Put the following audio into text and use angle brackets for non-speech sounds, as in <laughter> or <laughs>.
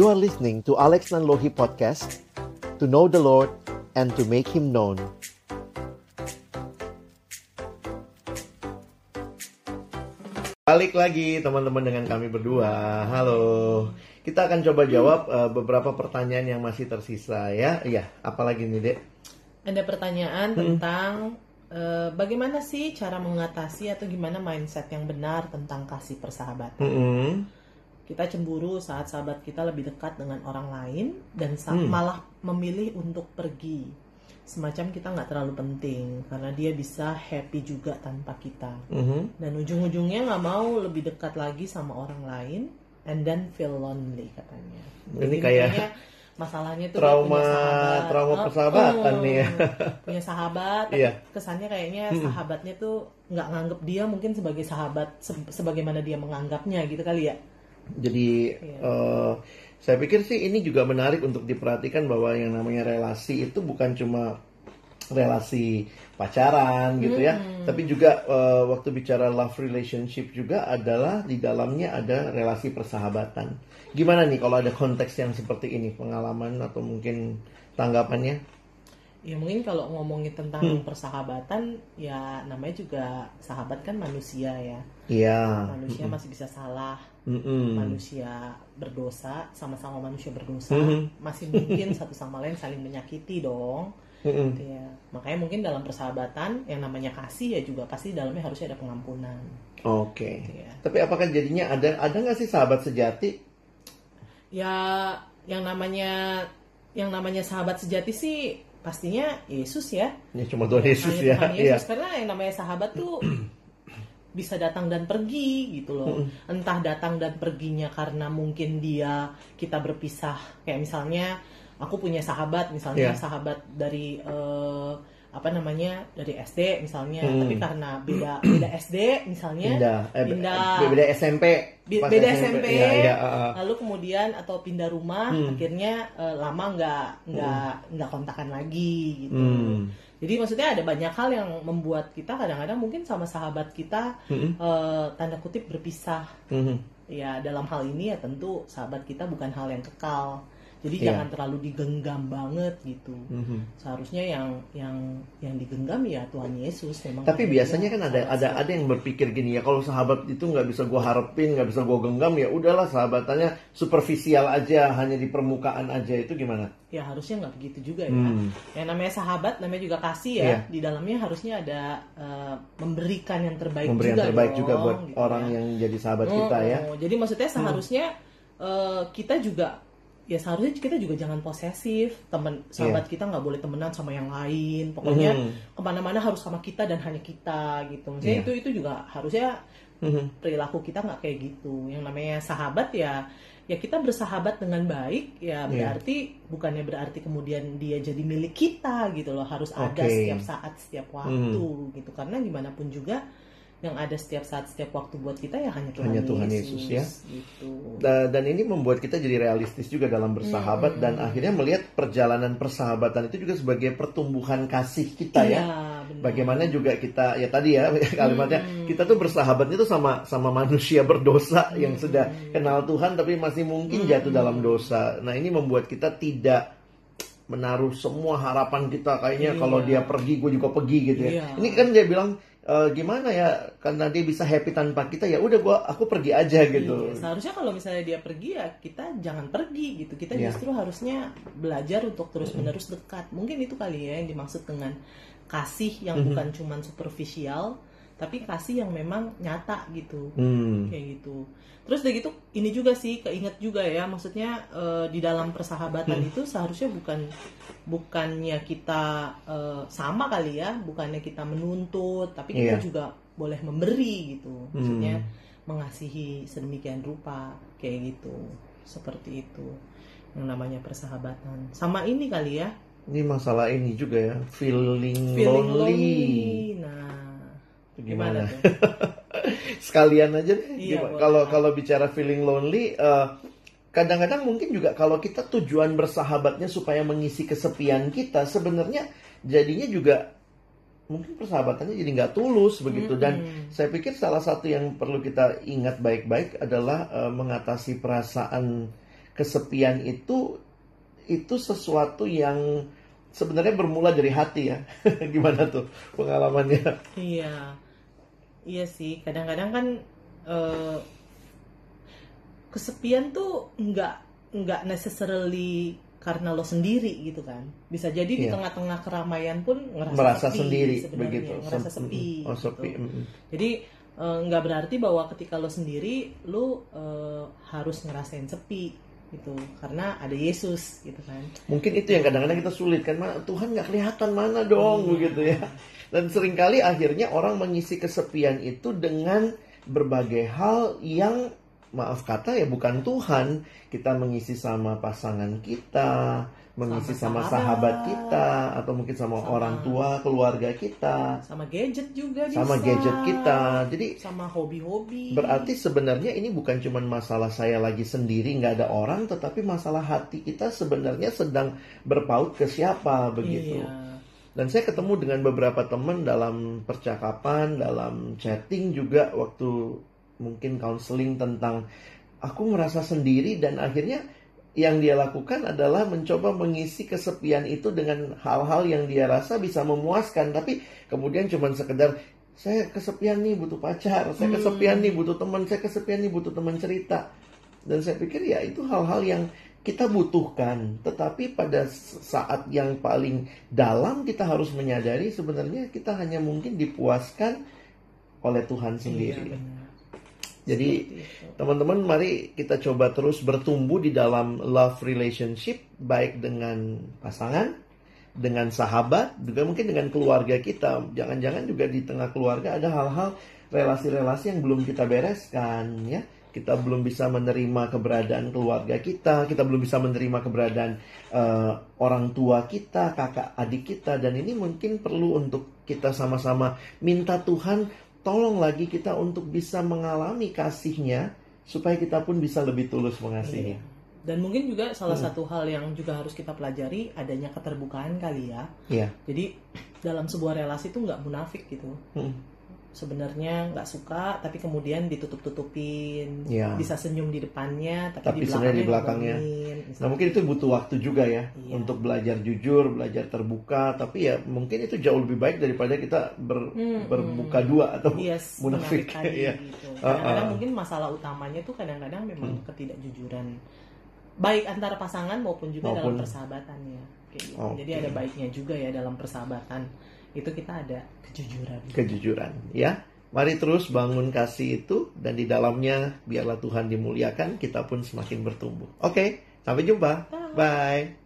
You are listening to Alex Nanlohi Podcast To know the Lord and to make Him known Balik lagi teman-teman dengan kami berdua Halo Kita akan coba jawab uh, beberapa pertanyaan yang masih tersisa ya Iya, apalagi nih dek? Ada pertanyaan tentang eh, bagaimana sih cara mengatasi atau gimana mindset yang benar tentang kasih persahabatan. Mm-mm. Kita cemburu saat sahabat kita lebih dekat dengan orang lain dan Hmm. malah memilih untuk pergi. Semacam kita nggak terlalu penting karena dia bisa happy juga tanpa kita. Mhm. Dan ujung-ujungnya nggak mau lebih dekat lagi sama orang lain and then feel lonely katanya. Ini Jadi kayak masalahnya tuh trauma- sahabat. trauma persahabatan oh, nih ya. <laughs> punya sahabat tapi Iya. kesannya kayaknya sahabatnya tuh nggak nganggep dia mungkin sebagai sahabat se- sebagaimana dia menganggapnya gitu kali ya Jadi Iya. eh, saya pikir sih ini juga menarik untuk diperhatikan bahwa yang namanya relasi itu bukan cuma relasi pacaran gitu ya, tapi juga eh, waktu bicara love relationship juga adalah di dalamnya ada relasi persahabatan. Gimana nih kalau ada konteks yang seperti ini, pengalaman atau mungkin tanggapannya? Ya mungkin kalau ngomongin tentang Hmm. persahabatan ya namanya juga sahabat kan manusia ya Iya. manusia masih bisa salah Mm-mm. manusia berdosa sama-sama manusia berdosa Mhm. masih mungkin <laughs> satu sama lain saling menyakiti dong Mm-mm. Gitu ya makanya mungkin dalam persahabatan yang namanya kasih ya juga pasti dalamnya harusnya ada pengampunan Oke. gitu ya Tapi apakah jadinya ada ada nggak sih sahabat sejati? ya yang namanya yang namanya sahabat sejati sih pastinya Yesus ya Ya cuma Tuhan Yesus Hanya ya. Tuhan Iya. Yesus karena yang namanya sahabat tuh <clears throat> bisa datang dan pergi gitu loh entah datang dan perginya karena mungkin dia kita berpisah kayak misalnya aku punya sahabat misalnya Iya. sahabat dari eh, apa namanya dari SD misalnya Hmm. tapi karena beda beda SD misalnya Pindah, eh, Pindah. beda SMP. Beda SMP, Iya, iya, uh, uh. lalu kemudian atau pindah rumah Hmm. akhirnya eh, lama nggak nggak nggak kontakan lagi gitu Hmm. jadi maksudnya ada banyak hal yang membuat kita kadang-kadang mungkin sama sahabat kita Hmm. eh, tanda kutip berpisah Hmm. ya dalam hal ini ya tentu sahabat kita bukan hal yang kekal jadi Iya. jangan terlalu digenggam banget gitu Hmm. seharusnya yang yang yang digenggam ya Tuhan Yesus memang Tapi biasanya kan ada ada ada yang berpikir gini ya kalau sahabat itu nggak bisa gua harapin nggak bisa gua genggam ya udahlah sahabatannya superficial aja hanya di permukaan aja itu gimana? ya harusnya nggak begitu juga ya Hmm. yang namanya sahabat namanya juga kasih ya Iya. di dalamnya harusnya ada eh, memberikan yang terbaik Memberi yang juga terbaik dong, juga buat gitu orang ya. yang jadi sahabat Oh, kita ya. oh. jadi maksudnya seharusnya eh, kita juga ya seharusnya kita juga jangan posesif teman sahabat kita nggak boleh temenan sama yang lain pokoknya Mhm. ke mana-mana harus sama kita dan hanya kita gitu maksudnya Iya. itu itu juga harusnya Mhm. perilaku kita nggak kayak gitu yang namanya sahabat ya ya kita bersahabat dengan baik Iya. ya berarti bukannya berarti kemudian dia jadi milik kita gitu loh harus ada Oke. setiap saat setiap waktu gitu karena gimana pun juga yang ada setiap saat setiap waktu buat kita ya hanya Tuhan, Hanya Tuhan Yesus, ya. gitu Da- dan ini membuat kita jadi realistis juga dalam bersahabat dan akhirnya melihat perjalanan persahabatan itu juga sebagai pertumbuhan kasih kita ya. Benar. Bagaimana juga kita ya tadi ya <laughs> kalimatnya kita tuh bersahabatnya tuh sama sama manusia berdosa yang sudah kenal Tuhan tapi masih mungkin jatuh dalam dosa. Nah, ini membuat kita tidak menaruh semua harapan kita kayaknya Iya. kalau dia pergi gue juga pergi gitu ya. Iya. Ini kan dia bilang "E, gimana ya karena dia bisa happy tanpa kita ya udah gua aku pergi aja gitu. Iya, seharusnya kalau misalnya dia pergi ya kita jangan pergi gitu. Kita Iya. justru harusnya belajar untuk terus-menerus dekat. Mungkin itu kali ya yang dimaksud dengan kasih yang bukan cuman superficial, tapi kasih yang memang nyata gitu. Hmm. Kayak gitu. Terus udah gitu ini juga sih keinget juga ya maksudnya eh, di dalam persahabatan itu seharusnya bukan bukannya kita eh, sama kali ya, bukannya kita menuntut, tapi kita Iya. juga boleh memberi gitu. Maksudnya Hmm. mengasihi sedemikian rupa kayak gitu. Seperti itu. Yang namanya persahabatan. Sama ini kali ya, Ini masalah ini juga ya, feeling, feeling lonely. lonely. Nah, gimana, gimana? <laughs> Sekalian aja deh. Iya. Kalau kalau bicara feeling lonely, eh, kadang-kadang mungkin juga kalau kita tujuan bersahabatnya supaya mengisi kesepian kita, sebenarnya jadinya juga mungkin persahabatannya jadi nggak tulus begitu. Dan saya pikir salah satu yang perlu kita ingat baik-baik adalah eh, mengatasi perasaan kesepian itu itu sesuatu yang sebenarnya bermula dari hati ya. <laughs> Gimana tuh pengalamannya? Iya, iya sih. Kadang-kadang kan eh, kesepian tuh nggak nggak necessarily karena lo sendiri gitu kan. Bisa jadi di Iya. tengah-tengah keramaian pun ngerasa Merasa sepi sendiri sebenarnya, begitu. ngerasa Sem- sepi. Oh, sepi. gitu. mm, mm. Jadi eh, nggak berarti bahwa ketika lo sendiri lo eh, harus ngerasain sepi gitu karena ada Yesus gitu kan. Mungkin itu yang kadang-kadang kita sulit kan, "Ma, Tuhan nggak kelihatan mana dong Iya. begitu ya. Dan sering kali akhirnya orang mengisi kesepian itu dengan berbagai hal yang maaf kata ya bukan Tuhan. Kita mengisi sama pasangan kita, mengisi Sama sama, sahabat. sahabat kita, atau mungkin sama, Sama- orang tua, keluarga kita, Sama gadget juga sama bisa. gadget kita. Jadi Sama hobi-hobi. Berarti sebenarnya ini bukan cuma masalah saya lagi sendiri nggak ada orang, tetapi masalah hati kita sebenarnya sedang berpaut ke siapa begitu. Iya. Dan saya ketemu dengan beberapa teman dalam percakapan, dalam chatting juga waktu mungkin counseling tentang aku merasa sendiri dan akhirnya yang dia lakukan adalah mencoba mengisi kesepian itu dengan hal-hal yang dia rasa bisa memuaskan tapi kemudian cuma sekedar saya kesepian nih butuh pacar, saya Hmm. kesepian nih butuh teman, saya kesepian nih butuh teman cerita. Dan saya pikir ya itu hal-hal yang kita butuhkan, tetapi pada saat yang paling dalam kita harus menyadari sebenarnya kita hanya mungkin dipuaskan oleh Tuhan sendiri. Iya, benar. Jadi Seperti itu. teman-teman mari kita coba terus bertumbuh di dalam love relationship baik dengan pasangan, dengan sahabat, juga mungkin dengan keluarga kita. Jangan-jangan juga di tengah keluarga ada hal-hal relasi-relasi yang belum kita bereskan ya. Kita belum bisa menerima keberadaan keluarga kita, kita belum bisa menerima keberadaan eh, orang tua kita, kakak adik kita dan ini mungkin perlu untuk kita sama-sama minta Tuhan tolong lagi kita untuk bisa mengalami kasihnya supaya kita pun bisa lebih tulus mengasihi. Iya. Dan mungkin juga salah Hmm. satu hal yang juga harus kita pelajari adanya keterbukaan kali ya. Iya. Jadi dalam sebuah relasi itu nggak munafik gitu. Hmm. Sebenarnya nggak suka, tapi kemudian ditutup-tutupin. Iya. Bisa senyum di depannya, tapi, Tapi di sebenarnya di belakangnya belakangnya. ngomongin, Nah mungkin itu butuh waktu juga ya Iya. untuk belajar jujur, belajar terbuka. Tapi ya mungkin itu jauh lebih baik daripada kita ber- Hmm, berbuka dua atau Yes, <laughs> munafik. tadi <laughs> Iya. gitu. Ah, Kadang-kadang ah. mungkin masalah utamanya tuh kadang-kadang memang Hmm. ketidakjujuran. Baik antara pasangan maupun juga Maupun- dalam persahabatannya. Kayak gitu. Oke. Jadi ada baiknya juga ya dalam persahabatan. Itu kita ada kejujuran. kejujuran ya. Mari terus bangun kasih itu dan di dalamnya biarlah Tuhan dimuliakan, kita pun semakin bertumbuh. Oke, sampai jumpa. Bye.